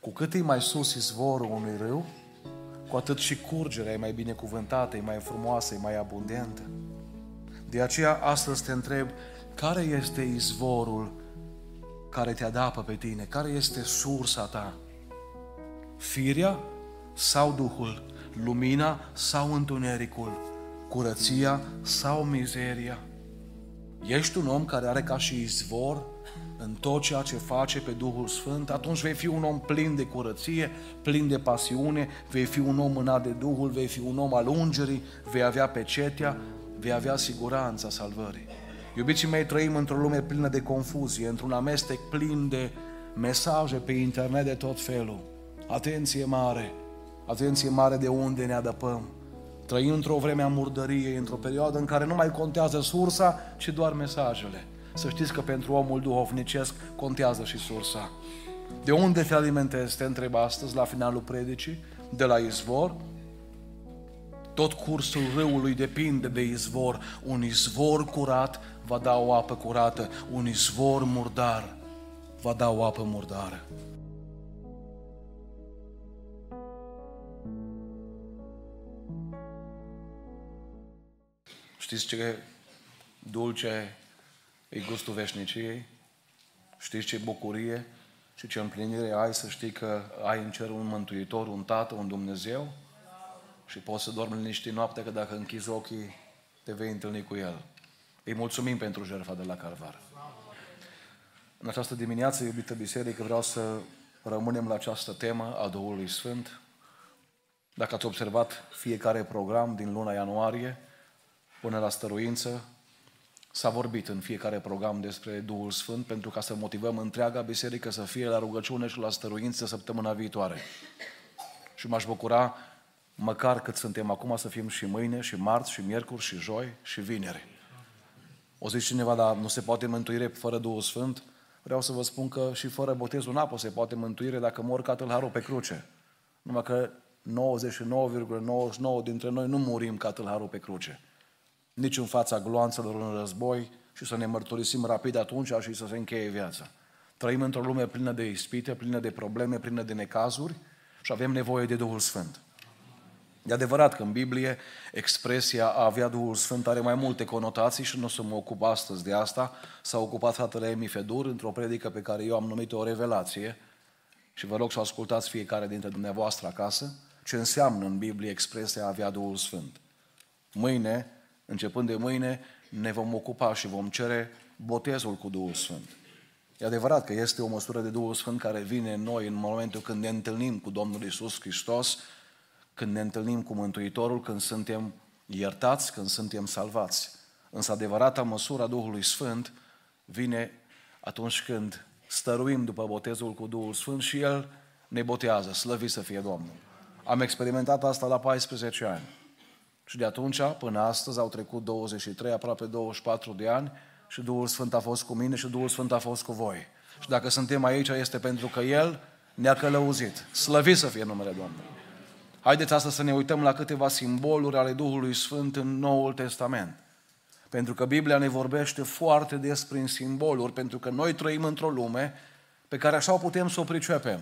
Cu cât e mai sus izvorul unui râu, cu atât și curgerea e mai binecuvântată, e mai frumoasă, e mai abundentă. De aceea astăzi te întreb, care este izvorul care te adapă pe tine? Care este sursa ta? Firea sau Duhul? Lumina sau întunericul? Curăția sau mizeria? Ești un om care are ca și izvor în tot ceea ce face pe Duhul Sfânt, atunci vei fi un om plin de curăție, plin de pasiune, vei fi un om mânat de Duhul, vei fi un om al ungerii, vei avea pecetea, vei avea siguranța salvării. Iubiții mei, trăim într-o lume plină de confuzie, într-un amestec plin de mesaje pe internet de tot felul. Atenție mare! Atenție mare de unde ne adăpăm. Trăim într-o vreme a murdăriei, într-o perioadă în care nu mai contează sursa, ci doar mesajele. Să știți că pentru omul duhovnicesc contează și sursa. De unde te alimentezi, te întreb astăzi, la finalul predicii? De la izvor? Tot cursul râului depinde de izvor. Un izvor curat va da o apă curată, un izvor murdar va da o apă murdară. Știți ce dulce e gustul veșniciei? Știți ce bucurie și ce împlinire ai să știi că ai în cer un Mântuitor, un Tată, un Dumnezeu? Și poți să dormi liniștit noaptea că dacă închizi ochii, te vei întâlni cu El. Îi mulțumim pentru jertfa de la Calvar. În această dimineață, iubită biserică, vreau să rămânem la această temă a Duhului Sfânt. Dacă ați observat fiecare program din luna ianuarie până la stăruință, s-a vorbit în fiecare program despre Duhul Sfânt pentru ca să motivăm întreaga biserică să fie la rugăciune și la stăruință săptămâna viitoare. Și m-aș bucura măcar cât suntem acum să fim și mâine, și marți, și miercuri, și joi, și vineri. O zice cineva, dar nu se poate mântuire fără Duhul Sfânt? Vreau să vă spun că și fără botezul în apă se poate mântuire dacă mor ca tâlharul pe cruce. Numai că 99,99 dintre noi nu murim ca tâlharul pe cruce. Nici în fața gloanțelor în război și să ne mărturisim rapid atunci și să se încheie viața. Trăim într-o lume plină de ispite, plină de probleme, plină de necazuri și avem nevoie de Duhul Sfânt. E adevărat că în Biblie expresia a avea Duhul Sfânt are mai multe conotații și nu o să mă ocup astăzi de asta. S-a ocupat fratele Emi Fedur într-o predică pe care eu am numit-o o revelație și vă rog să ascultați fiecare dintre dumneavoastră acasă ce înseamnă în Biblie expresia a avea Duhul Sfânt. Mâine, începând de mâine, ne vom ocupa și vom cere botezul cu Duhul Sfânt. E adevărat că este o măsură de Duhul Sfânt care vine în noi în momentul când ne întâlnim cu Domnul Isus Hristos când ne întâlnim cu Mântuitorul, când suntem iertați, când suntem salvați. Însă adevărata măsura Duhului Sfânt vine atunci când stăruim după botezul cu Duhul Sfânt și El ne botează, slăvit să fie Domnul. Am experimentat asta la 14 ani. Și de atunci până astăzi au trecut 23, aproape 24 de ani și Duhul Sfânt a fost cu mine și Duhul Sfânt a fost cu voi. Și dacă suntem aici este pentru că El ne-a călăuzit. Slăvit să fie numele Domnului. Haideți astăzi să ne uităm la câteva simboluri ale Duhului Sfânt în Noul Testament. Pentru că Biblia ne vorbește foarte des prin simboluri, pentru că noi trăim într-o lume pe care așa o putem să o pricepem.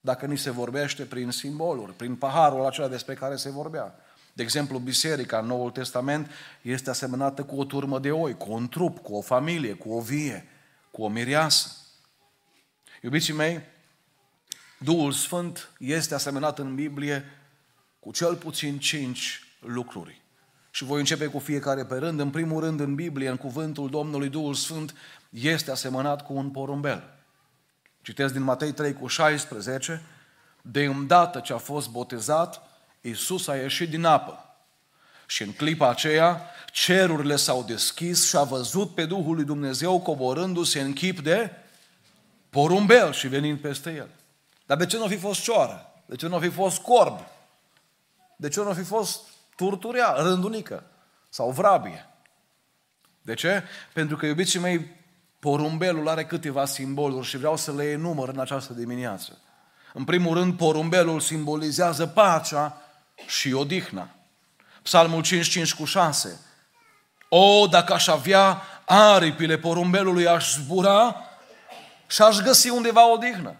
Dacă ni se vorbește prin simboluri, prin paharul acela despre care se vorbea. De exemplu, biserica în Noul Testament este asemănată cu o turmă de oi, cu un trup, cu o familie, cu o vie, cu o mireasă. Iubiții mei, Duhul Sfânt este asemănat în Biblie cu cel puțin cinci lucruri. Și voi începe cu fiecare pe rând. În primul rând, în Biblie, în cuvântul Domnului Duhul Sfânt, este asemănat cu un porumbel. Citesc din Matei 3 cu 16. De îndată ce a fost botezat, Iisus a ieșit din apă. Și în clipa aceea, cerurile s-au deschis și a văzut pe Duhul lui Dumnezeu coborându-se în chip de porumbel și venind peste el. Dar de ce nu fi fost cioară? De ce nu fi fost corb? De ce nu fi fost turturea, rândunică sau vrabie? De ce? Pentru că, iubiții mei, porumbelul are câteva simboluri și vreau să le enumăr în această dimineață. În primul rând, porumbelul simbolizează pacea și odihna. Psalmul 55 cu 6. O, dacă aș avea aripile porumbelului, aș zbura și aș găsi undeva odihnă.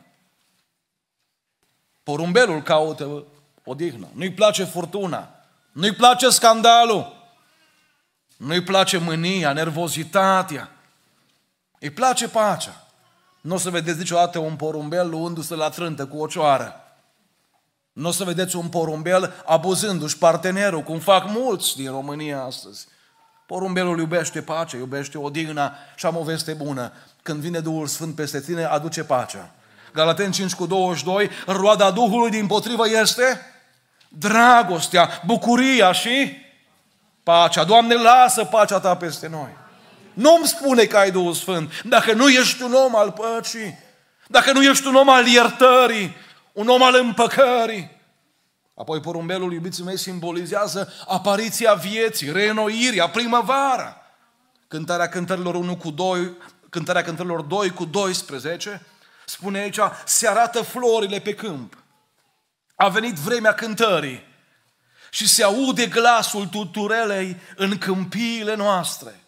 Porumbelul caută odihnă. Nu-i place furtuna. Nu-i place scandalul. Nu-i place mânia, nervozitatea. Îi place pacea. Nu o să vedeți niciodată un porumbel luându-se la trântă cu o cioară. Nu o să vedeți un porumbel abuzându-și partenerul, cum fac mulți din România astăzi. Porumbelul iubește pacea, iubește odihna și am o veste bună. Când vine Duhul Sfânt peste tine, aduce pacea. Galaten 5 cu 22, roada Duhului din potrivă este dragostea, bucuria și pacea. Doamne, lasă pacea Ta peste noi. Nu-mi spune că ai Duhul Sfânt dacă nu ești un om al păcii, dacă nu ești un om al iertării, un om al împăcării. Apoi porumbelul, iubiții mei, simbolizează apariția vieții, reînnoirea, primăvara. Cântarea cântărilor 1 cu 2, cântarea cântărilor 2 cu 12, spune aici, se arată florile pe câmp. A venit vremea cântării și se aude glasul tuturelei în câmpiile noastre.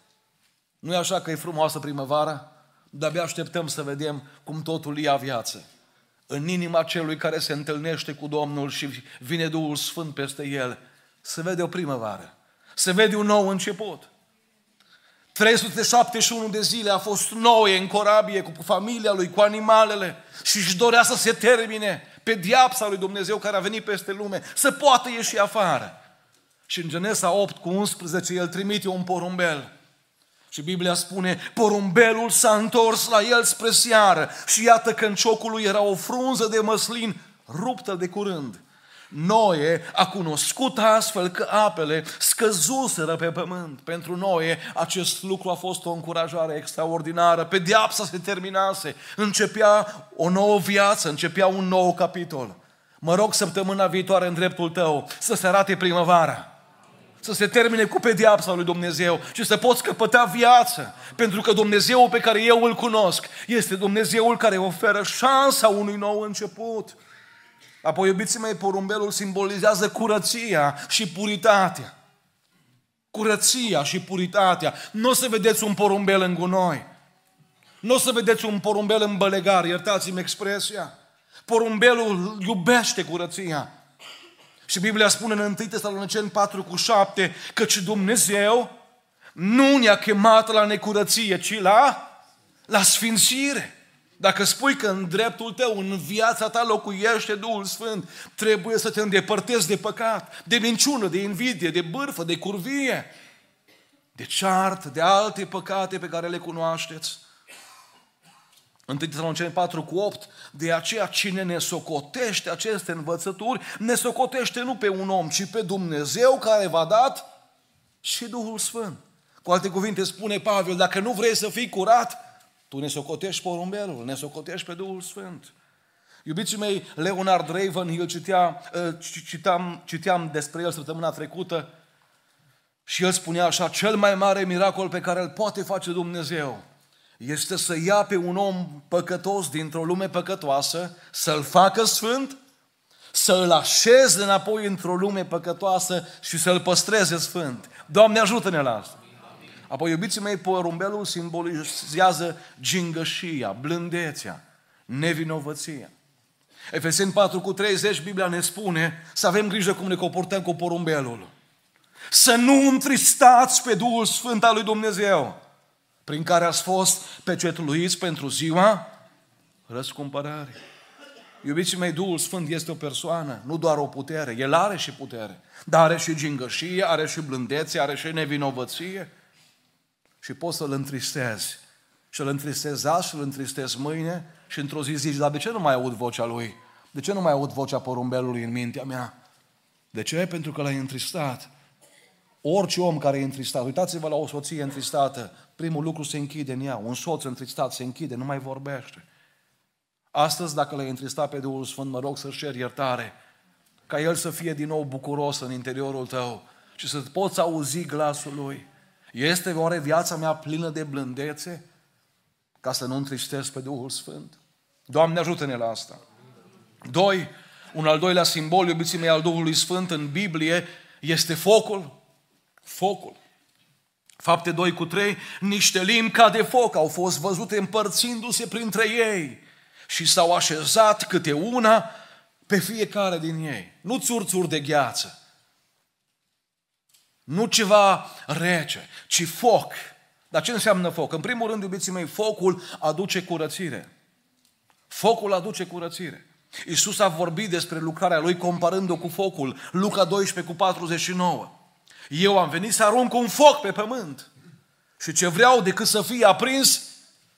Nu e așa că e frumoasă primăvara? De-abia așteptăm să vedem cum totul ia viață. În inima celui care se întâlnește cu Domnul și vine Duhul Sfânt peste el, se vede o primăvară. Se vede un nou început. 371 de zile a fost noie în corabie cu familia lui, cu animalele și își dorea să se termine pe diapsa lui Dumnezeu care a venit peste lume, să poată ieși afară. Și în Genesa 8 cu 11 el trimite un porumbel și Biblia spune, porumbelul s-a întors la el spre seară și iată că în ciocul lui era o frunză de măslin ruptă de curând. Noe a cunoscut astfel că apele scăzuseră pe pământ. Pentru Noe acest lucru a fost o încurajare extraordinară. Pedeapsa se terminase, începea o nouă viață, începea un nou capitol. Mă rog săptămâna viitoare în dreptul tău să se arate primăvara să se termine cu pediapsa lui Dumnezeu și să poți căpăta viață. Pentru că Dumnezeul pe care eu îl cunosc este Dumnezeul care oferă șansa unui nou început. Apoi, iubiții mei, porumbelul simbolizează curăția și puritatea. Curăția și puritatea. Nu o să vedeți un porumbel în gunoi. Nu o să vedeți un porumbel în bălegar, iertați-mi expresia. Porumbelul iubește curăția. Și Biblia spune în 1 Tesaloniceni 4 cu 7 căci Dumnezeu nu ne-a chemat la necurăție, ci la, la sfințire. Dacă spui că în dreptul tău, în viața ta locuiește Duhul Sfânt, trebuie să te îndepărtezi de păcat, de minciună, de invidie, de bârfă, de curvie, de ceartă, de alte păcate pe care le cunoașteți. 1 Tesaloniceni 4 cu 8, de aceea cine ne socotește aceste învățături, ne socotește nu pe un om, ci pe Dumnezeu care v-a dat și Duhul Sfânt. Cu alte cuvinte spune Pavel, dacă nu vrei să fii curat, tu ne socotești porumbelul, ne socotești pe Duhul Sfânt. Iubiții mei, Leonard Ravenhill citea, ă, citeam, citeam despre el săptămâna trecută și el spunea așa, cel mai mare miracol pe care îl poate face Dumnezeu este să ia pe un om păcătos dintr-o lume păcătoasă, să-l facă sfânt, să îl așeze înapoi într-o lume păcătoasă și să-l păstreze sfânt. Doamne ajută-ne la asta! Apoi, iubiții mei, porumbelul simbolizează gingășia, blândețea, nevinovăția. Efeseni 4 cu 30, Biblia ne spune să avem grijă cum ne comportăm cu porumbelul. Să nu întristați pe Duhul Sfânt al lui Dumnezeu prin care ați fost pecetluiți pentru ziua răscumpărare. Iubiții mei, Duhul Sfânt este o persoană, nu doar o putere. El are și putere, dar are și gingășie, are și blândețe, are și nevinovăție. Și poți să-L întristezi. Și îl întristezi azi și îl întristezi mâine și într-o zi zici, dar de ce nu mai aud vocea Lui? De ce nu mai aud vocea porumbelului în mintea mea? De ce? Pentru că l-ai întristat. Orice om care e întristat, uitați-vă la o soție întristată, primul lucru se închide în ea, un soț întristat se închide, nu mai vorbește. Astăzi, dacă l-ai întristat pe Duhul Sfânt, mă rog să-și cer iertare, ca El să fie din nou bucuros în interiorul tău și să poți auzi glasul Lui. Este oare viața mea plină de blândețe ca să nu întristez pe Duhul Sfânt? Doamne, ajută-ne la asta. Doi, un al doilea simbol, iubiții mei, al Duhului Sfânt în Biblie este focul. Focul. Fapte 2 cu 3, niște limbi ca de foc au fost văzute împărțindu-se printre ei și s-au așezat câte una pe fiecare din ei. Nu țurțuri de gheață. Nu ceva rece, ci foc. Dar ce înseamnă foc? În primul rând, iubiții mei, focul aduce curățire. Focul aduce curățire. Iisus a vorbit despre lucrarea Lui comparând-o cu focul. Luca 12 cu 49. Eu am venit să arunc un foc pe pământ. Și ce vreau decât să fie aprins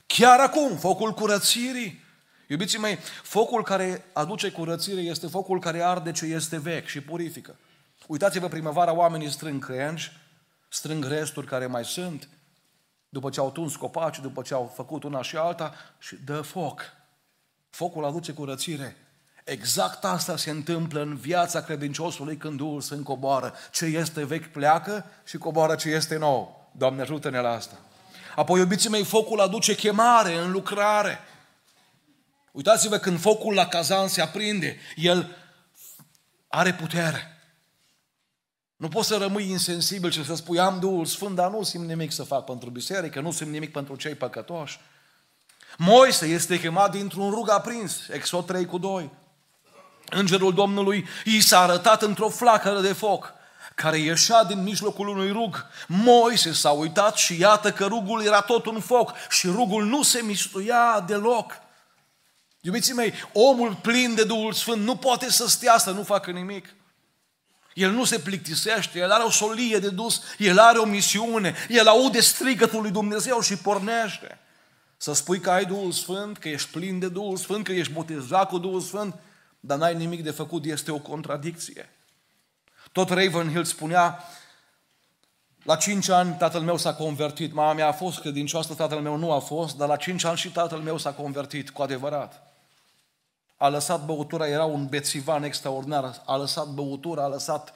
chiar acum, focul curățirii. Iubiții mei, focul care aduce curățire este focul care arde ce este vechi și purifică. Uitați-vă, primăvara oamenii strâng crengi, strâng resturi care mai sunt, după ce au tuns copaci, după ce au făcut una și alta și dă foc. Focul aduce curățire. Exact asta se întâmplă în viața credinciosului când Duhul Sfânt coboară. Ce este vechi pleacă și coboară ce este nou. Doamne ajută-ne la asta. Apoi, iubiții mei, focul aduce chemare în lucrare. Uitați-vă când focul la cazan se aprinde, el are putere. Nu poți să rămâi insensibil și să spui am Duhul Sfânt, dar nu simt nimic să fac pentru biserică, nu simt nimic pentru cei păcătoși. Moise este chemat dintr-un rug aprins, Exod 3 cu 2. Îngerul Domnului i s-a arătat într-o flacără de foc care ieșea din mijlocul unui rug. Moise s-a uitat și iată că rugul era tot un foc și rugul nu se mistuia deloc. Iubiții mei, omul plin de Duhul Sfânt nu poate să stea să nu facă nimic. El nu se plictisește, el are o solie de dus, el are o misiune, el aude strigătul lui Dumnezeu și pornește. Să spui că ai Duhul Sfânt, că ești plin de Duhul Sfânt, că ești botezat cu Duhul Sfânt, dar n-ai nimic de făcut, este o contradicție. Tot Ravenhill spunea, la cinci ani tatăl meu s-a convertit, mama mea a fost credincioasă, tatăl meu nu a fost, dar la cinci ani și tatăl meu s-a convertit, cu adevărat. A lăsat băutura, era un bețivan extraordinar, a lăsat băutura, a lăsat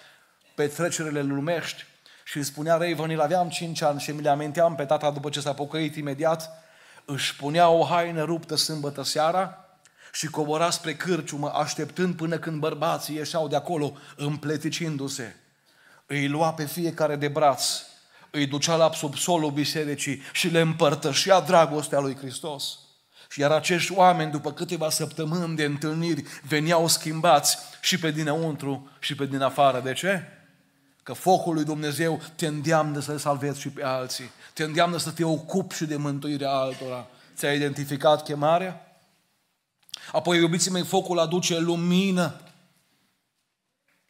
petrecerile lumești și îi spunea Ravenhill, aveam cinci ani și mi le aminteam pe tata după ce s-a pocăit imediat, își punea o haină ruptă sâmbătă seara și cobora spre cârciumă, așteptând până când bărbații ieșeau de acolo, împleticindu-se. Îi lua pe fiecare de braț, îi ducea la subsolul bisericii și le împărtășea dragostea lui Hristos. Și iar acești oameni, după câteva săptămâni de întâlniri, veneau schimbați și pe dinăuntru și pe din afară. De ce? Că focul lui Dumnezeu te îndeamnă să le salvezi și pe alții. Te îndeamnă să te ocupi și de mântuirea altora. Ți-ai identificat chemarea? Apoi, iubiții mei, focul aduce lumină.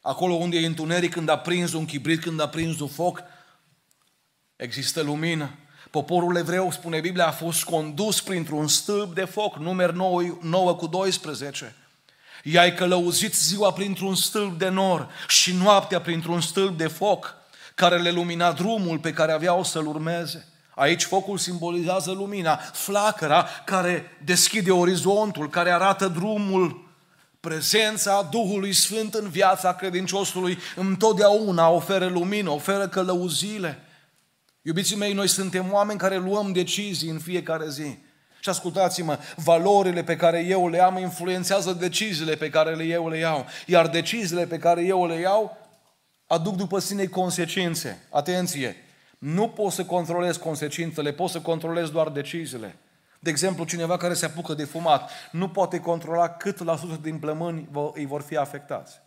Acolo unde e întuneric, când a prins un chibrit, când a prins un foc, există lumină. Poporul evreu, spune Biblia, a fost condus printr-un stâlp de foc, numer 9, 9 cu 12. I-ai călăuzit ziua printr-un stâlp de nor și noaptea printr-un stâlp de foc care le lumina drumul pe care aveau să-l urmeze. Aici focul simbolizează lumina, flacăra care deschide orizontul, care arată drumul. Prezența Duhului Sfânt în viața credinciosului întotdeauna oferă lumină, oferă călăuzile. Iubiții mei, noi suntem oameni care luăm decizii în fiecare zi. Și ascultați-mă, valorile pe care eu le am influențează deciziile pe care eu le iau. Iar deciziile pe care eu le iau aduc după sine consecințe. Atenție! Nu poți să controlezi consecințele, poți să controlezi doar deciziile. De exemplu, cineva care se apucă de fumat nu poate controla cât la sută din plămâni îi vor fi afectați.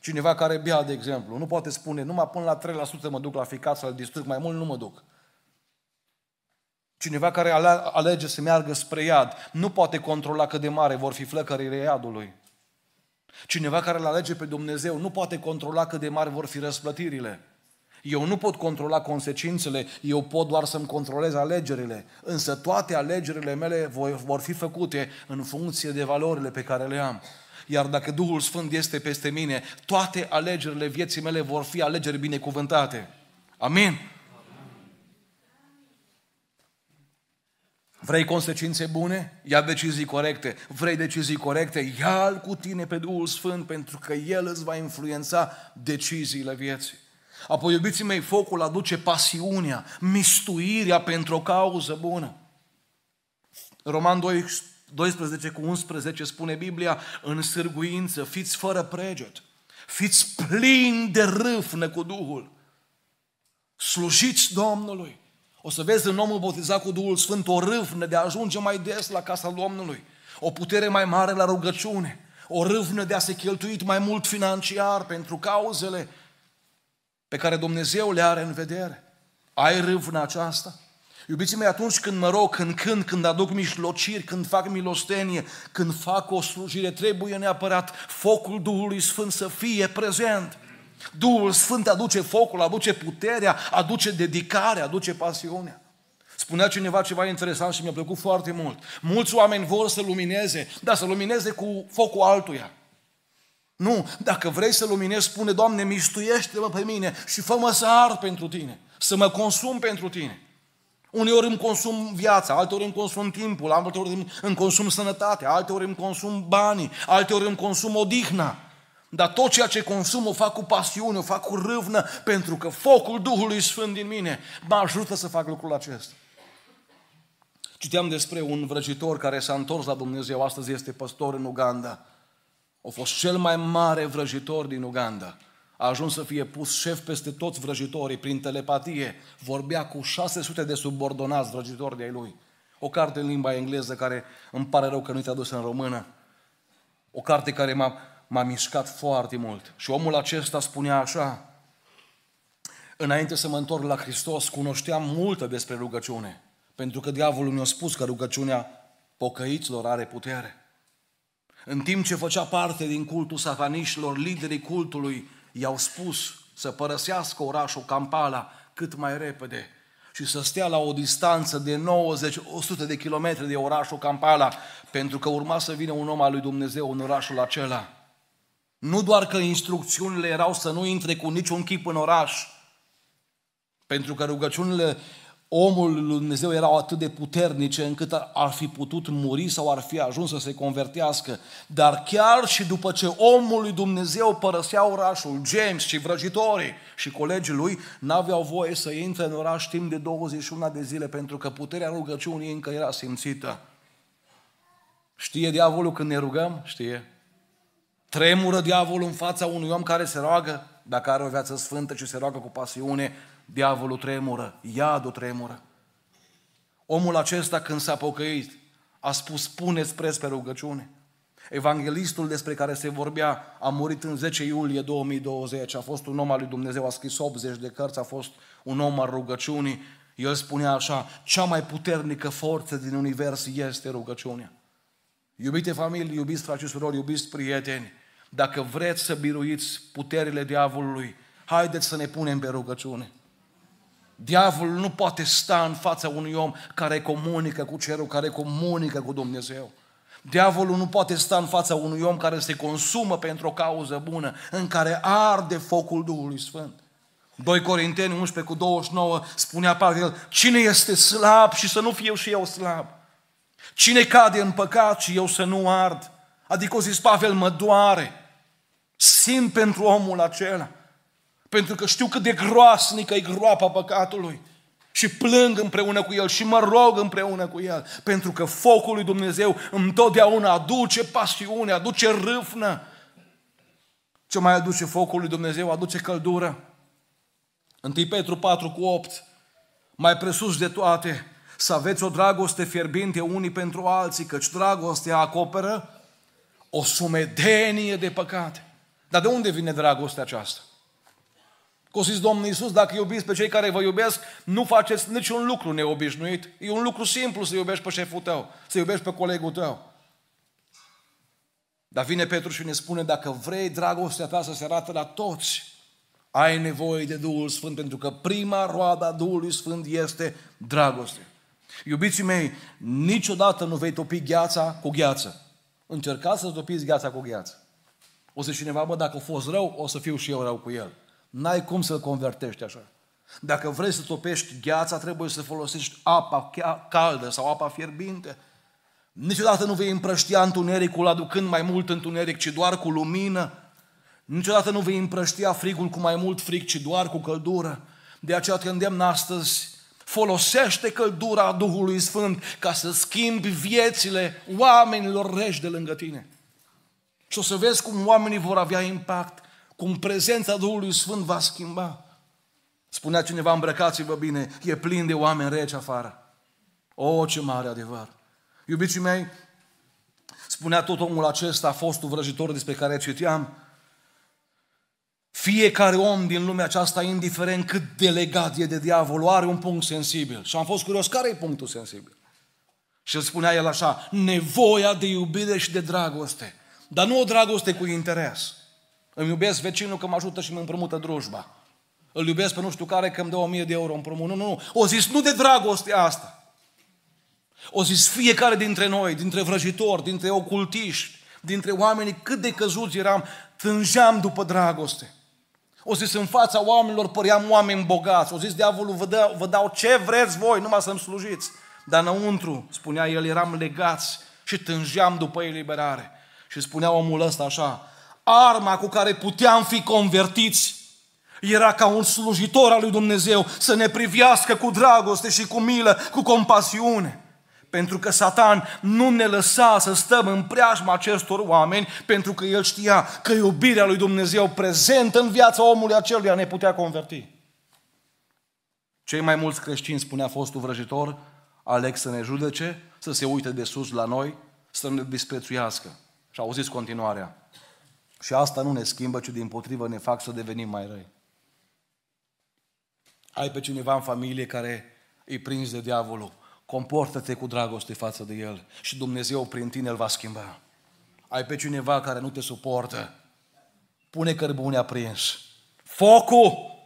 Cineva care bea, de exemplu, nu poate spune, numai până la 3% mă duc la ficat să-l distrug, mai mult nu mă duc. Cineva care alege să meargă spre iad, nu poate controla cât de mare vor fi flăcările iadului. Cineva care îl alege pe Dumnezeu nu poate controla cât de mari vor fi răsplătirile. Eu nu pot controla consecințele, eu pot doar să-mi controlez alegerile. Însă toate alegerile mele vor fi făcute în funcție de valorile pe care le am. Iar dacă Duhul Sfânt este peste mine, toate alegerile vieții mele vor fi alegeri binecuvântate. Amin? Vrei consecințe bune? Ia decizii corecte. Vrei decizii corecte? Ia-l cu tine pe Duhul Sfânt pentru că El îți va influența deciziile vieții. Apoi, iubiții mei, focul aduce pasiunea, mistuirea pentru o cauză bună. Roman 2, 12 cu 11 spune Biblia, în sârguință, fiți fără preget, fiți plini de râfnă cu Duhul, slujiți Domnului. O să vezi în omul botezat cu Duhul Sfânt o râvnă de a ajunge mai des la casa Domnului, o putere mai mare la rugăciune, o râvnă de a se cheltuit mai mult financiar pentru cauzele pe care Dumnezeu le are în vedere. Ai râvnă aceasta? Iubiții mei, atunci când mă rog, când cânt, când aduc mișlociri, când fac milostenie, când fac o slujire, trebuie neapărat focul Duhului Sfânt să fie prezent. Duhul Sfânt aduce focul, aduce puterea, aduce dedicarea, aduce pasiunea. Spunea cineva ceva interesant și mi-a plăcut foarte mult. Mulți oameni vor să lumineze, dar să lumineze cu focul altuia. Nu, dacă vrei să luminezi, spune, Doamne, mistuiește-mă pe mine și fă-mă să ard pentru Tine, să mă consum pentru Tine. Uneori îmi consum viața, alteori îmi consum timpul, alteori îmi consum sănătatea, alteori îmi consum banii, alteori îmi consum odihna. Dar tot ceea ce consum o fac cu pasiune, o fac cu râvnă, pentru că focul Duhului Sfânt din mine mă ajută să fac lucrul acesta. Citeam despre un vrăjitor care s-a întors la Dumnezeu, astăzi este păstor în Uganda. A fost cel mai mare vrăjitor din Uganda. A ajuns să fie pus șef peste toți vrăjitorii, prin telepatie. Vorbea cu 600 de subordonați vrăjitori de ai lui. O carte în limba engleză care îmi pare rău că nu-i tradusă în română. O carte care m-a, m-a mișcat foarte mult. Și omul acesta spunea așa, înainte să mă întorc la Hristos, cunoșteam multă despre rugăciune. Pentru că diavolul mi-a spus că rugăciunea pocăiților are putere. În timp ce făcea parte din cultul sataniștilor, liderii cultului i-au spus să părăsească orașul Kampala cât mai repede și să stea la o distanță de 90-100 de kilometri de orașul Kampala, pentru că urma să vină un om al lui Dumnezeu în orașul acela. Nu doar că instrucțiunile erau să nu intre cu niciun chip în oraș, pentru că rugăciunile omul lui Dumnezeu erau atât de puternice încât ar fi putut muri sau ar fi ajuns să se convertească. Dar chiar și după ce omul lui Dumnezeu părăsea orașul, James și vrăjitorii și colegii lui n-aveau voie să intre în oraș timp de 21 de zile pentru că puterea rugăciunii încă era simțită. Știe diavolul când ne rugăm? Știe. Tremură diavolul în fața unui om care se roagă, dacă are o viață sfântă și se roagă cu pasiune, diavolul tremură, iadul tremură. Omul acesta când s-a pocăit, a spus, puneți preț pe rugăciune. Evanghelistul despre care se vorbea a murit în 10 iulie 2020, a fost un om al lui Dumnezeu, a scris 80 de cărți, a fost un om al rugăciunii. El spunea așa, cea mai puternică forță din univers este rugăciunea. Iubite familii, iubiți frați și surori, iubiți prieteni, dacă vreți să biruiți puterile diavolului, haideți să ne punem pe rugăciune. Diavolul nu poate sta în fața unui om care comunică cu cerul, care comunică cu Dumnezeu. Diavolul nu poate sta în fața unui om care se consumă pentru o cauză bună, în care arde focul Duhului Sfânt. 2 Corinteni 11 cu 29 spunea Pavel, cine este slab și să nu fiu și eu slab? Cine cade în păcat și eu să nu ard? Adică o zis Pavel, mă doare. Simt pentru omul acela. Pentru că știu cât de groasnică e groapa păcatului. Și plâng împreună cu El și mă rog împreună cu El. Pentru că focul lui Dumnezeu întotdeauna aduce pasiune, aduce râfnă. Ce mai aduce focul lui Dumnezeu? Aduce căldură. 1 Petru 4 cu 8. Mai presus de toate, să aveți o dragoste fierbinte unii pentru alții, căci dragostea acoperă o sumedenie de păcate. Dar de unde vine dragostea aceasta? Că zis Domnul Iisus, dacă iubiți pe cei care vă iubesc, nu faceți niciun lucru neobișnuit. E un lucru simplu să iubești pe șeful tău, să iubești pe colegul tău. Dar vine Petru și ne spune, dacă vrei dragostea ta să se arate la toți, ai nevoie de Duhul Sfânt, pentru că prima roadă a Duhului Sfânt este dragoste. Iubiții mei, niciodată nu vei topi gheața cu gheață. Încercați să topiți gheața cu gheață. O să cineva, bă, dacă a fost rău, o să fiu și eu rău cu el. N-ai cum să-l convertești așa. Dacă vrei să topești gheața, trebuie să folosești apa caldă sau apa fierbinte. Niciodată nu vei împrăștia întunericul aducând mai mult întuneric, ci doar cu lumină. Niciodată nu vei împrăștia frigul cu mai mult frig, ci doar cu căldură. De aceea te îndemn astăzi, folosește căldura Duhului Sfânt ca să schimbi viețile oamenilor reși de lângă tine. Și o să vezi cum oamenii vor avea impact cum prezența Duhului Sfânt va schimba. Spunea cineva, îmbrăcați-vă bine, e plin de oameni reci afară. O, ce mare adevăr! Iubiții mei, spunea tot omul acesta, fostul vrăjitor despre care citeam, fiecare om din lumea aceasta, indiferent cât de legat e de diavolul, are un punct sensibil. Și am fost curios, care e punctul sensibil? Și îl spunea el așa, nevoia de iubire și de dragoste. Dar nu o dragoste cu interes. Îmi iubesc vecinul că mă ajută și mă împrumută drujba. Îl iubesc pe nu știu care că îmi dă o mie de euro împrumut. Nu, nu, nu. O zis nu de dragoste asta. O zis fiecare dintre noi, dintre vrăjitori, dintre ocultiști, dintre oamenii cât de căzuți eram, tângeam după dragoste. O zis în fața oamenilor păream oameni bogați. O zis diavolul vă, dă, vă dau ce vreți voi, numai să-mi slujiți. Dar înăuntru, spunea el, eram legați și tângeam după eliberare. Și spunea omul ăsta așa, arma cu care puteam fi convertiți era ca un slujitor al lui Dumnezeu să ne privească cu dragoste și cu milă, cu compasiune. Pentru că Satan nu ne lăsa să stăm în preajma acestor oameni, pentru că el știa că iubirea lui Dumnezeu prezentă în viața omului aceluia ne putea converti. Cei mai mulți creștini, spunea fostul vrăjitor, aleg să ne judece, să se uite de sus la noi, să ne disprețuiască. Și auziți continuarea. Și asta nu ne schimbă, ci din potrivă ne fac să devenim mai răi. Ai pe cineva în familie care îi prins de diavolul. Comportă-te cu dragoste față de el și Dumnezeu prin tine îl va schimba. Ai pe cineva care nu te suportă. Pune cărbune aprins. Focul!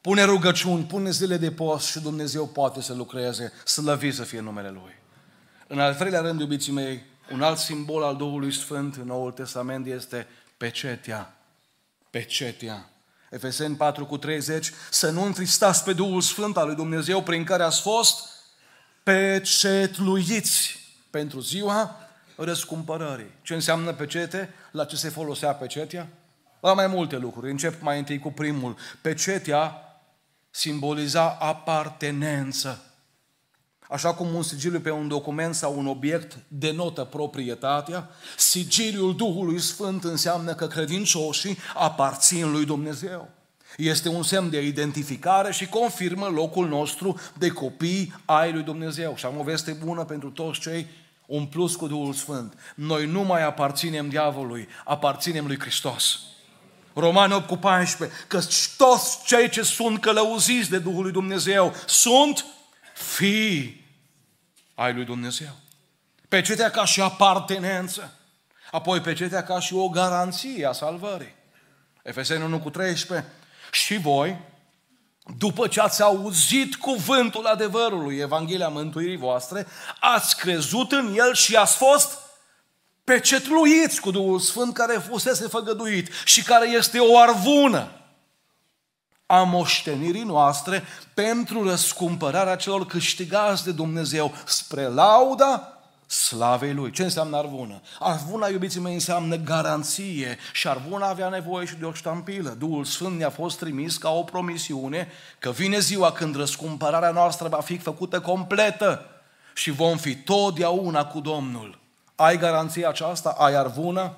Pune rugăciuni, pune zile de post și Dumnezeu poate să lucreze, slăvit să fie numele Lui. În al treilea rând, iubiții mei, un alt simbol al Duhului Sfânt în Noul Testament este pecetea. Pecetea. Efeseni 4 cu 30, să nu întristați pe Duhul Sfânt al lui Dumnezeu prin care ați fost pecetluiți pentru ziua răscumpărării. Ce înseamnă pecete? La ce se folosea pecetea? La mai multe lucruri. Încep mai întâi cu primul. Pecetea simboliza apartenență. Așa cum un sigiliu pe un document sau un obiect denotă proprietatea, sigiliul Duhului Sfânt înseamnă că credincioșii aparțin lui Dumnezeu. Este un semn de identificare și confirmă locul nostru de copii ai lui Dumnezeu. Și am o veste bună pentru toți cei un plus cu Duhul Sfânt. Noi nu mai aparținem diavolului, aparținem lui Hristos. Romani 8 cu 14, că toți cei ce sunt călăuziți de Duhul lui Dumnezeu sunt fii ai lui Dumnezeu. Pecetea ca și apartenență. Apoi pecetea ca și o garanție a salvării. Efeseni 1 cu 13. Și voi, după ce ați auzit cuvântul adevărului, Evanghelia mântuirii voastre, ați crezut în el și ați fost pecetluiți cu Duhul Sfânt care fusese făgăduit și care este o arvună a moștenirii noastre pentru răscumpărarea celor câștigați de Dumnezeu spre lauda slavei Lui. Ce înseamnă arvună? Arvuna, iubiții mei, înseamnă garanție și arvuna avea nevoie și de o ștampilă. Duhul Sfânt ne-a fost trimis ca o promisiune că vine ziua când răscumpărarea noastră va fi făcută completă și vom fi totdeauna cu Domnul. Ai garanția aceasta? Ai arvună?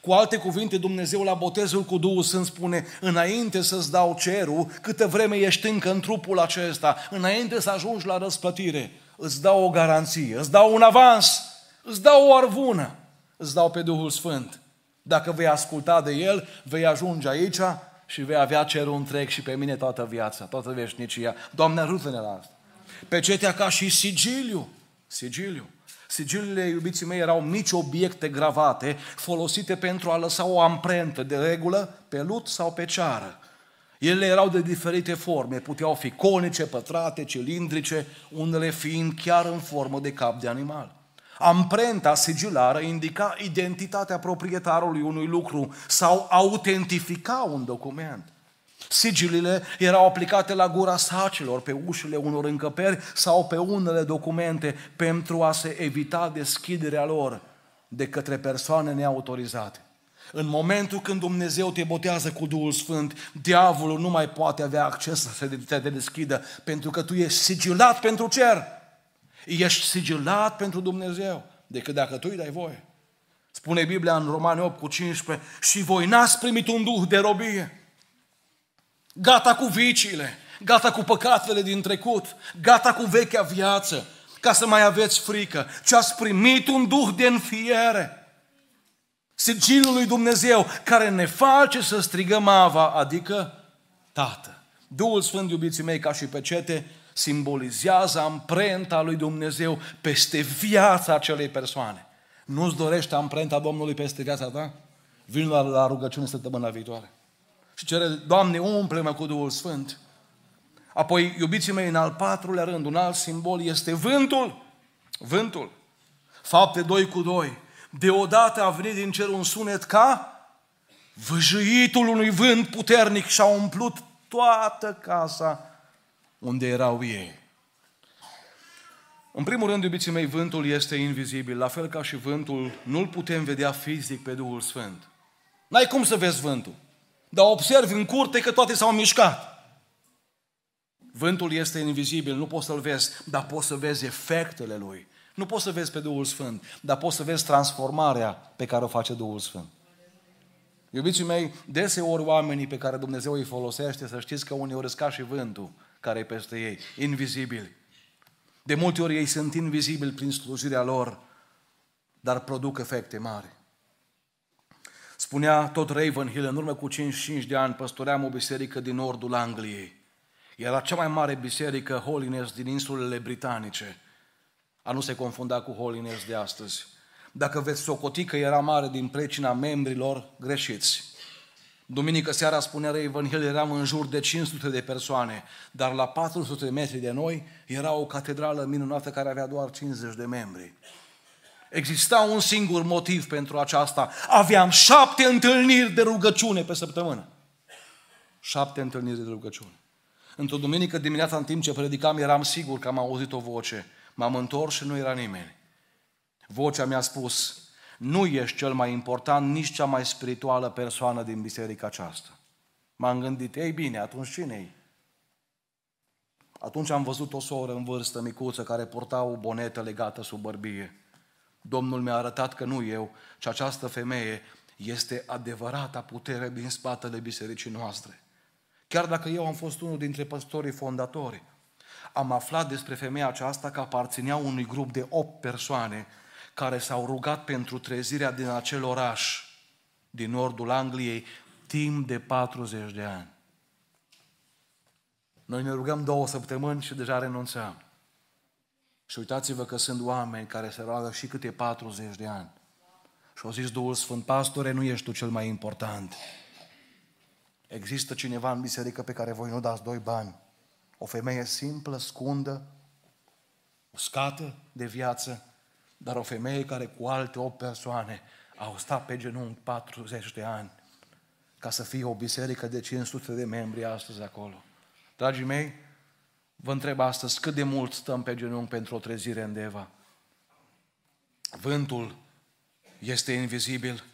Cu alte cuvinte, Dumnezeu la botezul cu Duhul Sfânt spune, înainte să-ți dau cerul, câtă vreme ești încă în trupul acesta, înainte să ajungi la răsplătire, îți dau o garanție, îți dau un avans, îți dau o arvună, îți dau pe Duhul Sfânt. Dacă vei asculta de El, vei ajunge aici și vei avea cerul întreg și pe mine toată viața, toată veșnicia. Doamne, ajută-ne la asta. Pecetea ca și sigiliu. Sigiliu. Sigiliile, iubiții mei, erau mici obiecte gravate folosite pentru a lăsa o amprentă, de regulă, pe lut sau pe ceară. Ele erau de diferite forme, puteau fi conice, pătrate, cilindrice, unele fiind chiar în formă de cap de animal. Amprenta sigilară indica identitatea proprietarului unui lucru sau autentifica un document. Sigilile erau aplicate la gura sacilor, pe ușile unor încăperi sau pe unele documente pentru a se evita deschiderea lor de către persoane neautorizate. În momentul când Dumnezeu te botează cu Duhul Sfânt, diavolul nu mai poate avea acces să te deschidă, pentru că tu ești sigilat pentru cer. Ești sigilat pentru Dumnezeu, decât dacă tu îi dai voie. Spune Biblia în Romani 8 cu 15, și voi n-ați primit un duh de robie, gata cu viciile, gata cu păcatele din trecut, gata cu vechea viață, ca să mai aveți frică, ci ați primit un duh de înfiere. Sigilul lui Dumnezeu care ne face să strigăm Ava, adică Tată. Duhul Sfânt, iubiții mei, ca și pecete, simbolizează amprenta lui Dumnezeu peste viața acelei persoane. Nu-ți dorește amprenta Domnului peste viața ta? Vin la, la rugăciune săptămâna viitoare. Și cere, Doamne, umple-mă cu Duhul Sfânt. Apoi, iubiții mei, în al patrulea rând, un alt simbol este vântul. Vântul. Fapte 2 cu 2. Deodată a venit din cer un sunet ca văjăitul unui vânt puternic și a umplut toată casa unde erau ei. În primul rând, iubiții mei, vântul este invizibil, la fel ca și vântul, nu-l putem vedea fizic pe Duhul Sfânt. N-ai cum să vezi vântul, dar observi în curte că toate s-au mișcat. Vântul este invizibil, nu poți să-l vezi, dar poți să vezi efectele lui. Nu poți să vezi pe Duhul Sfânt, dar poți să vezi transformarea pe care o face Duhul Sfânt. Iubiții mei, deseori oamenii pe care Dumnezeu îi folosește, să știți că uneori ca și vântul care e peste ei, invizibili. De multe ori ei sunt invizibili prin slujirea lor, dar produc efecte mari. Spunea tot Ravenhill, în urmă cu 55 de ani, păstoream o biserică din nordul Angliei. Era cea mai mare biserică Holiness din insulele britanice. A nu se confunda cu Holiness de astăzi. Dacă veți socoti că era mare din precina membrilor, greșiți. Duminică seara, spunea Ravenhill, eram în jur de 500 de persoane, dar la 400 de metri de noi era o catedrală minunată care avea doar 50 de membri. Exista un singur motiv pentru aceasta. Aveam șapte întâlniri de rugăciune pe săptămână. Șapte întâlniri de rugăciune. Într-o duminică dimineața, în timp ce predicam, eram sigur că am auzit o voce. M-am întors și nu era nimeni. Vocea mi-a spus, nu ești cel mai important, nici cea mai spirituală persoană din biserica aceasta. M-am gândit, ei bine, atunci cine -i? Atunci am văzut o soră în vârstă micuță care purta o bonetă legată sub bărbie. Domnul mi-a arătat că nu eu, ci această femeie este adevărata putere din spatele bisericii noastre. Chiar dacă eu am fost unul dintre păstorii fondatori, am aflat despre femeia aceasta că aparținea unui grup de opt persoane care s-au rugat pentru trezirea din acel oraș din nordul Angliei timp de 40 de ani. Noi ne rugăm două săptămâni și deja renunțăm. Și uitați-vă că sunt oameni care se roagă și câte 40 de ani. Și au zis Duhul Sfânt, pastore, nu ești tu cel mai important. Există cineva în biserică pe care voi nu dați doi bani. O femeie simplă, scundă, uscată de viață, dar o femeie care cu alte 8 persoane au stat pe genunchi 40 de ani ca să fie o biserică de 500 de membri astăzi acolo. Dragii mei, vă întreb astăzi cât de mult stăm pe genunchi pentru o trezire în Deva. Vântul este invizibil,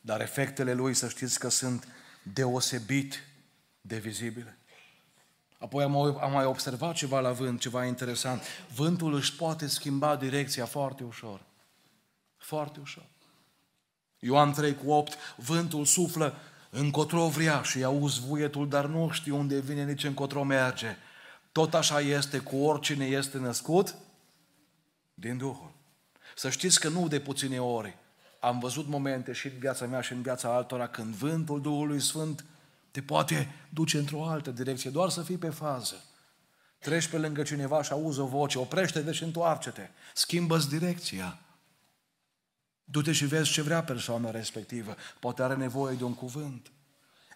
dar efectele lui să știți că sunt deosebit de vizibile. Apoi am, am mai observat ceva la vânt, ceva interesant. Vântul își poate schimba direcția foarte ușor. Foarte ușor. Ioan 3 cu 8, vântul suflă încotro vrea și auzi vuietul, dar nu știu unde vine, nici încotro merge. Tot așa este cu oricine este născut din Duhul. Să știți că nu de puține ori am văzut momente și în viața mea și în viața altora când vântul Duhului Sfânt te poate duce într-o altă direcție, doar să fii pe fază. Treci pe lângă cineva și auzi o voce, oprește-te și întoarce-te, schimbă-ți direcția. Du-te și vezi ce vrea persoana respectivă. Poate are nevoie de un cuvânt.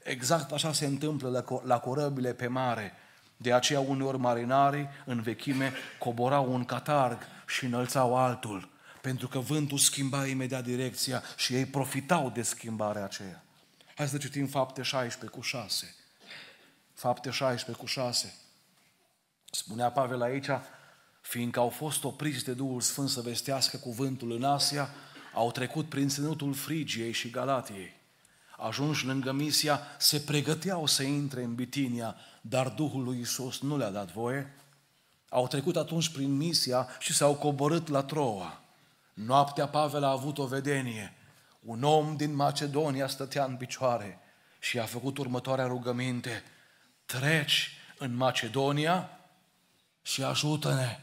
Exact așa se întâmplă la, la corăbile pe mare. De aceea uneori marinarii în vechime coborau un catarg și înălțau altul, pentru că vântul schimba imediat direcția și ei profitau de schimbarea aceea. Hai să citim fapte 16 cu 6. Fapte 16 cu 6. Spunea Pavel aici, fiindcă au fost opriți de Duhul Sfânt să vestească cuvântul în Asia, au trecut prin ținutul Frigiei și Galatiei. Ajunși lângă Misia, se pregăteau să intre în Bitinia, dar Duhul lui Isus nu le-a dat voie. Au trecut atunci prin Misia și s-au coborât la Troa. Noaptea Pavel a avut o vedenie un om din Macedonia stătea în picioare și a făcut următoarea rugăminte. Treci în Macedonia și ajută-ne.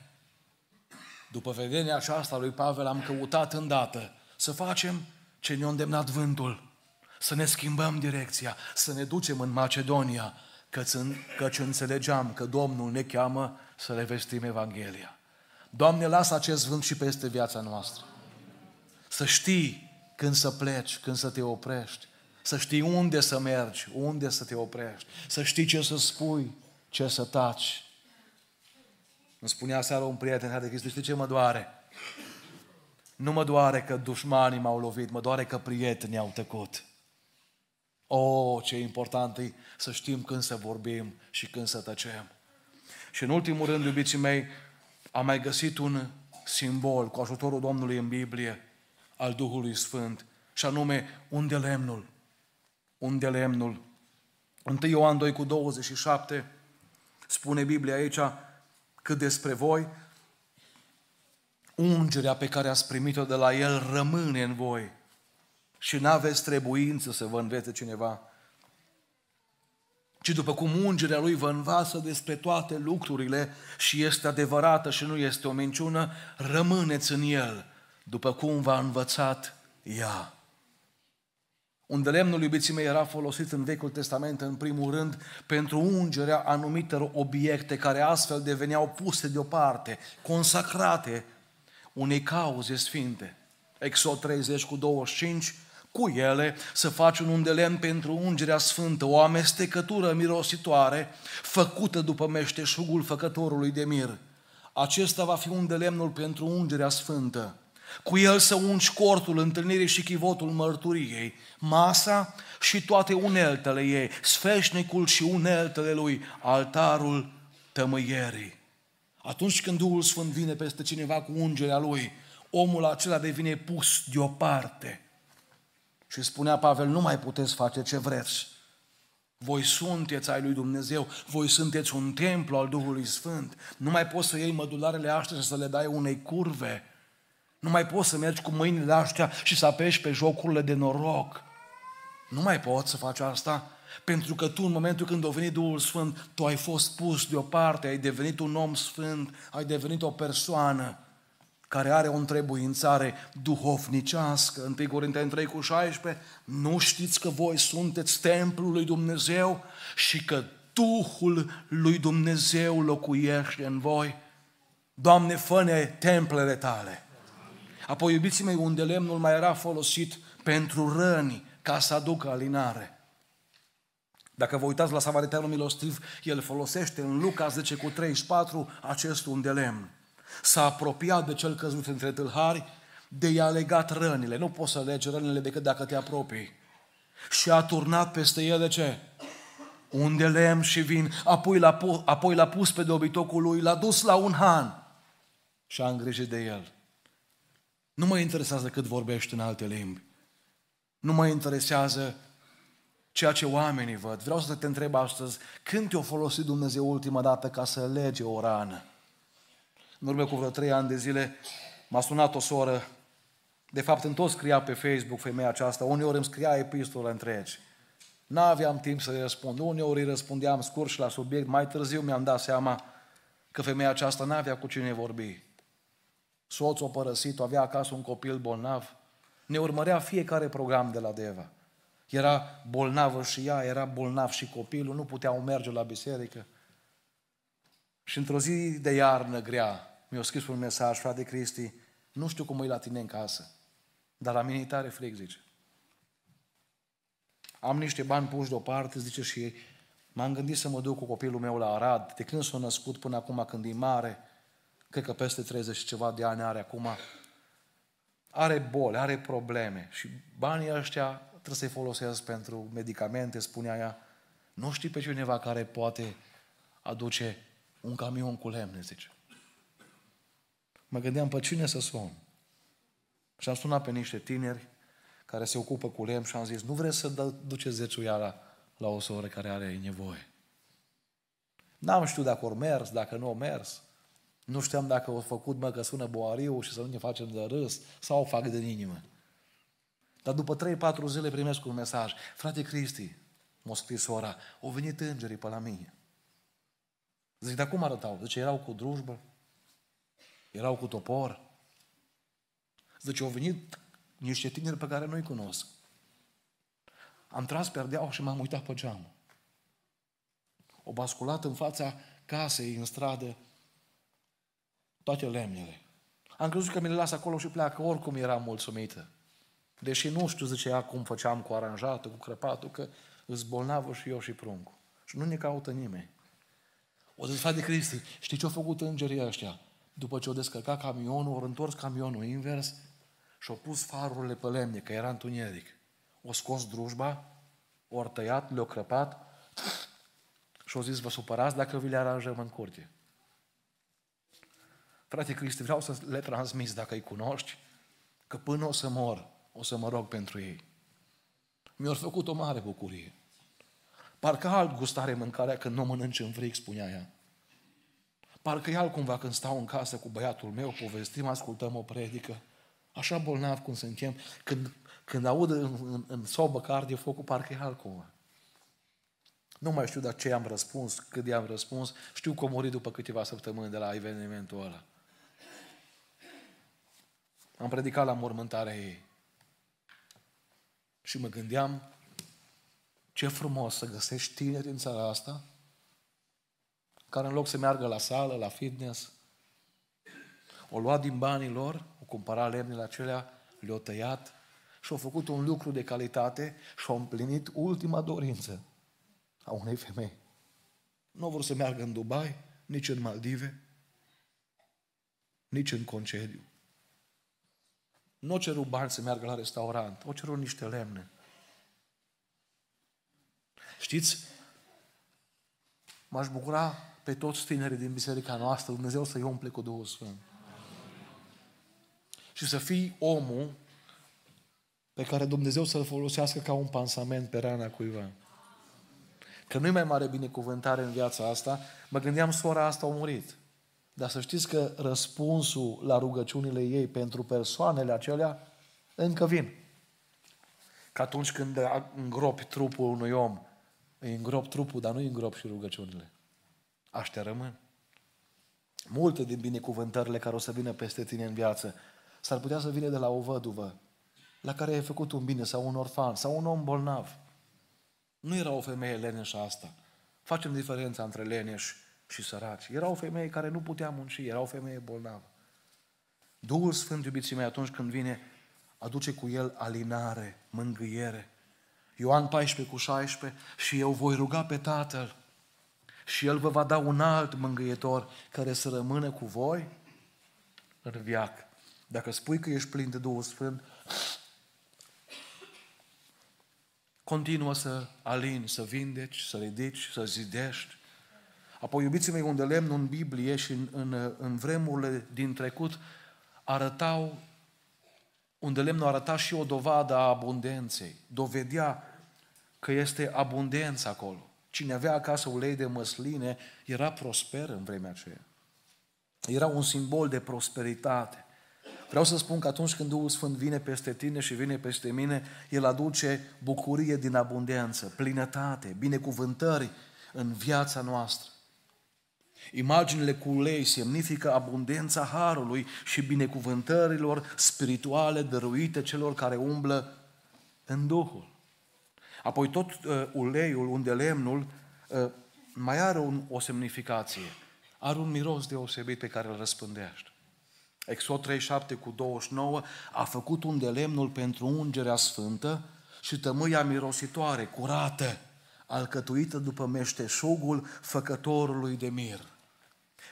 După vedenia aceasta lui Pavel am căutat îndată să facem ce ne-a îndemnat vântul, să ne schimbăm direcția, să ne ducem în Macedonia, căci, căci înțelegeam că Domnul ne cheamă să le vestim Evanghelia. Doamne, lasă acest vânt și peste viața noastră. Să știi când să pleci, când să te oprești, să știi unde să mergi, unde să te oprești, să știi ce să spui, ce să taci. Îmi spunea seara un prieten, de Hristos, știi ce mă doare? Nu mă doare că dușmanii m-au lovit, mă doare că prietenii au tăcut. O, oh, ce important e să știm când să vorbim și când să tăcem. Și în ultimul rând, iubiții mei, am mai găsit un simbol cu ajutorul Domnului în Biblie al Duhului Sfânt, și anume unde lemnul. Unde lemnul. 1 Ioan 2 cu 27 spune Biblia aici că despre voi ungerea pe care ați primit-o de la El rămâne în voi și n-aveți trebuință să vă învețe cineva, ci după cum ungerea Lui vă învață despre toate lucrurile și este adevărată și nu este o minciună, rămâneți în El, după cum v-a învățat ea. Unde lemnul, iubiții mei, era folosit în Vechiul Testament, în primul rând, pentru ungerea anumitor obiecte care astfel deveneau puse deoparte, consacrate unei cauze sfinte. Exod 30 cu 25, cu ele să faci un undelemn pentru ungerea sfântă, o amestecătură mirositoare făcută după meșteșugul făcătorului de mir. Acesta va fi undelemnul pentru ungerea sfântă. Cu el să ungi cortul întâlnirii și chivotul mărturiei, masa și toate uneltele ei, sfeșnicul și uneltele lui, altarul tămâierii. Atunci când Duhul Sfânt vine peste cineva cu ungerea lui, omul acela devine pus deoparte. Și spunea Pavel, nu mai puteți face ce vreți. Voi sunteți ai lui Dumnezeu, voi sunteți un templu al Duhului Sfânt. Nu mai poți să iei mădularele astea și să le dai unei curve. Nu mai poți să mergi cu mâinile astea și să apeși pe jocurile de noroc. Nu mai poți să faci asta. Pentru că tu, în momentul când a venit Duhul Sfânt, tu ai fost pus deoparte, ai devenit un om sfânt, ai devenit o persoană care are o întrebuințare duhovnicească. 1 Corinteni 3 cu 16, nu știți că voi sunteți templul lui Dumnezeu și că Duhul lui Dumnezeu locuiește în voi? Doamne, fă templele tale. Apoi, iubiții mei, unde lemnul mai era folosit pentru răni, ca să aducă alinare. Dacă vă uitați la Samariteanul Milostiv, el folosește în Luca 10 cu 34 acest unde lemn. S-a apropiat de cel căzut între tâlhari, de i-a legat rănile. Nu poți să legi rănile decât dacă te apropii. Și a turnat peste ele ce? Unde lemn și vin. Apoi l-a, pu- apoi l-a pus pe dobitocul lui, l-a dus la un han și a îngrijit de el. Nu mă interesează cât vorbești în alte limbi. Nu mă interesează ceea ce oamenii văd. Vreau să te întreb astăzi, când te-a folosit Dumnezeu ultima dată ca să lege o rană? În urmă cu vreo trei ani de zile m-a sunat o soră, de fapt în tot scria pe Facebook femeia aceasta, uneori îmi scria epistole întregi. N-aveam timp să-i răspund, uneori îi răspundeam scurt și la subiect, mai târziu mi-am dat seama că femeia aceasta n-avea cu cine vorbi. Soțul a părăsit-o, avea acasă un copil bolnav, ne urmărea fiecare program de la Deva. Era bolnavă și ea, era bolnav și copilul, nu puteau merge la biserică. Și într-o zi de iarnă grea, mi-a scris un mesaj, frate Cristi, nu știu cum e la tine în casă, dar la mine e tare fric, zice. Am niște bani puși deoparte, zice, și m-am gândit să mă duc cu copilul meu la Arad, de când s-a născut până acum când e mare, cred că peste 30 și ceva de ani are acum, are boli, are probleme și banii ăștia trebuie să-i folosesc pentru medicamente, spunea ea. Nu știi pe cineva care poate aduce un camion cu lemne, zice. Mă gândeam pe cine să sun. Și am sunat pe niște tineri care se ocupă cu lemn și am zis, nu vreți să duceți zeciuiala la o soră care are nevoie? N-am știut dacă au mers, dacă nu au mers. Nu știam dacă au făcut, mă, că sună boariu și să nu ne facem de râs sau o fac din inimă. Dar după 3-4 zile primesc un mesaj. Frate Cristi, m-a scris ora, au venit îngerii pe la mine. Zic, dar cum arătau? Zice, erau cu drujbă, Erau cu topor. Zice, au venit niște tineri pe care nu-i cunosc. Am tras perdeaua și m-am uitat pe geam. O basculat în fața casei, în stradă, toate lemnele. Am crezut că mi le las acolo și pleacă, oricum eram mulțumită. Deși nu știu, zice ea, cum făceam cu aranjatul, cu crăpatul, că îți bolnavă și eu și pruncul. Și nu ne caută nimeni. O zis, frate Cristi, știi ce au făcut îngerii ăștia? După ce au descărcat camionul, au întors camionul invers și au pus farurile pe lemne, că era întuneric. O scos drujba, o tăiat, le-au crăpat și au zis, vă supărați dacă vi le aranjăm în curte. Frate Cristi, vreau să le transmis dacă îi cunoști, că până o să mor, o să mă rog pentru ei. Mi-au făcut o mare bucurie. Parcă alt gustare mâncarea când nu mănânci în fric, spunea ea. Parcă e altcumva când stau în casă cu băiatul meu, povestim, ascultăm o predică. Așa bolnav cum suntem, când, când aud în, în, în sobă cardio focul, parcă e altcumva. Nu mai știu de ce am răspuns, cât i-am răspuns. Știu că a murit după câteva săptămâni de la evenimentul ăla. Am predicat la mormântarea ei. Și mă gândeam, ce frumos să găsești tineri în țara asta, care în loc să meargă la sală, la fitness, o luat din banii lor, o cumpărat lemnele acelea, le-au tăiat și au făcut un lucru de calitate și au împlinit ultima dorință a unei femei. Nu vor să meargă în Dubai, nici în Maldive, nici în concediu. Nu o cerut bani să meargă la restaurant, o cerut niște lemne. Știți, m-aș bucura pe toți tinerii din biserica noastră, Dumnezeu să-i umple cu Duhul Sfânt. Și să fii omul pe care Dumnezeu să-l folosească ca un pansament pe rana cuiva. Că nu-i mai mare binecuvântare în viața asta, mă gândeam, sora asta a murit. Dar să știți că răspunsul la rugăciunile ei pentru persoanele acelea încă vin. Că atunci când îngropi trupul unui om, îi îngrop trupul, dar nu îi îngrop și rugăciunile. Aștia rămân. Multe din binecuvântările care o să vină peste tine în viață s-ar putea să vină de la o văduvă la care ai făcut un bine sau un orfan sau un om bolnav. Nu era o femeie leneșă asta. Facem diferența între leneși și săraci. Erau femei care nu putea munci, erau femei bolnavă. Duhul Sfânt, iubiții mei, atunci când vine, aduce cu el alinare, mângâiere. Ioan 14 cu 16, și eu voi ruga pe Tatăl și El vă va da un alt mângâietor care să rămână cu voi în viac. Dacă spui că ești plin de Duhul Sfânt, continuă să alini, să vindeci, să ridici, să zidești, Apoi, iubiții mei, unde lemnul în Biblie și în, în, în vremurile din trecut arătau, unde lemnul arăta și o dovadă a abundenței. Dovedea că este abundență acolo. Cine avea acasă ulei de măsline era prosper în vremea aceea. Era un simbol de prosperitate. Vreau să spun că atunci când Duhul Sfânt vine peste tine și vine peste mine, El aduce bucurie din abundență, plinătate, binecuvântări în viața noastră. Imaginile cu ulei semnifică abundența harului și binecuvântărilor spirituale dăruite celor care umblă în Duhul. Apoi tot uh, uleiul, unde lemnul, uh, mai are un, o semnificație. Are un miros deosebit pe care îl răspândește. Exod 37 cu 29 a făcut un de lemnul pentru ungerea sfântă și tămâia mirositoare, curată, alcătuită după meșteșugul făcătorului de mir.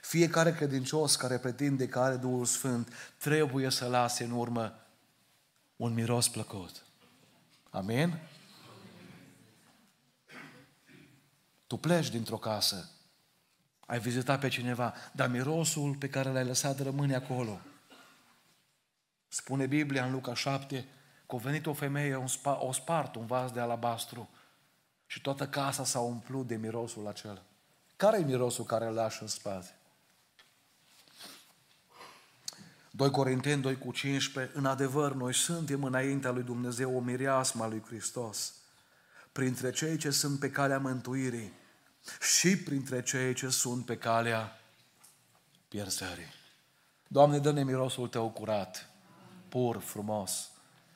Fiecare credincios care pretinde că are Duhul Sfânt trebuie să lase în urmă un miros plăcut. Amin? Tu pleci dintr-o casă, ai vizitat pe cineva, dar mirosul pe care l-ai lăsat rămâne acolo. Spune Biblia în Luca 7 că a venit o femeie, o, spa, o spart un vas de alabastru și toată casa s-a umplut de mirosul acela. Care e mirosul care îl lași în spate? 2 Corinteni 2 cu 15, în adevăr, noi suntem înaintea lui Dumnezeu o mireasma lui Hristos, printre cei ce sunt pe calea mântuirii și printre cei ce sunt pe calea pierzării. Doamne, dă-ne mirosul Tău curat, pur, frumos.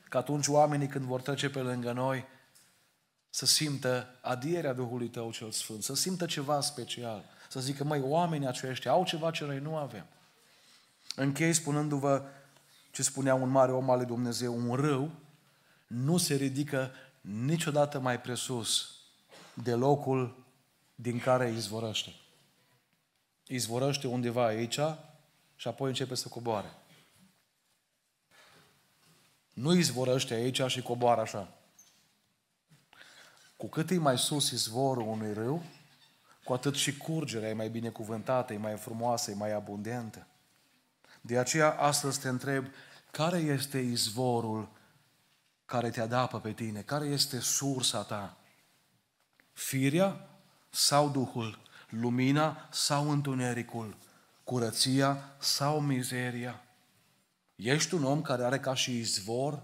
Că atunci oamenii când vor trece pe lângă noi, să simtă adierea Duhului Tău cel Sfânt, să simtă ceva special, să zică, măi, oamenii aceștia au ceva ce noi nu avem. Închei spunându-vă ce spunea un mare om al lui Dumnezeu, un râu nu se ridică niciodată mai presus de locul din care izvorăște. Izvorăște undeva aici și apoi începe să coboare. Nu izvorăște aici și coboară așa. Cu cât e mai sus izvorul unui râu, cu atât și curgerea e mai binecuvântată, e mai frumoasă, e mai abundentă. De aceea astăzi te întreb, care este izvorul care te adapă pe tine? Care este sursa ta? Firea sau Duhul? Lumina sau întunericul? Curăția sau mizeria? Ești un om care are ca și izvor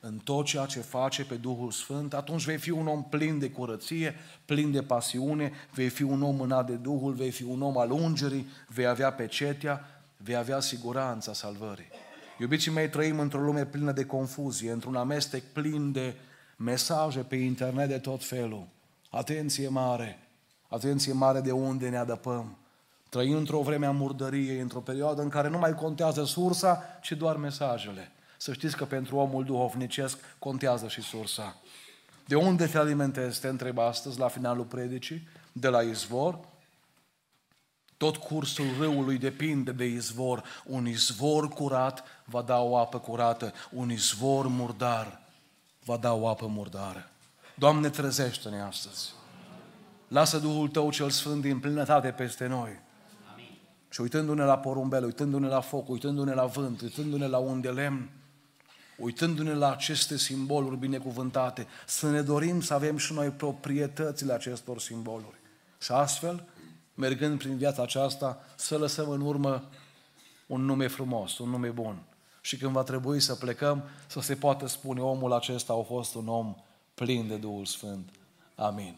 în tot ceea ce face pe Duhul Sfânt, atunci vei fi un om plin de curăție, plin de pasiune, vei fi un om mânat de Duhul, vei fi un om al ungerii, vei avea pecetea, vei avea siguranța salvării. Iubiții mei, trăim într-o lume plină de confuzie, într-un amestec plin de mesaje pe internet de tot felul. Atenție mare! Atenție mare de unde ne adăpăm. Trăim într-o vreme a murdăriei, într-o perioadă în care nu mai contează sursa, ci doar mesajele. Să știți că pentru omul duhovnicesc contează și sursa. De unde te alimentezi, te întreb astăzi, la finalul predicii? De la izvor? Tot cursul râului depinde de izvor. Un izvor curat va da o apă curată. Un izvor murdar va da o apă murdară. Doamne, trezește-ne astăzi. Lasă Duhul Tău cel Sfânt din plinătate peste noi. Și uitându-ne la porumbel, uitându-ne la foc, uitându-ne la vânt, uitându-ne la unde lemn, uitându-ne la aceste simboluri binecuvântate, să ne dorim să avem și noi proprietățile acestor simboluri. Și astfel, mergând prin viața aceasta, să lăsăm în urmă un nume frumos, un nume bun. Și când va trebui să plecăm, să se poată spune omul acesta a fost un om plin de Duhul Sfânt. Amin.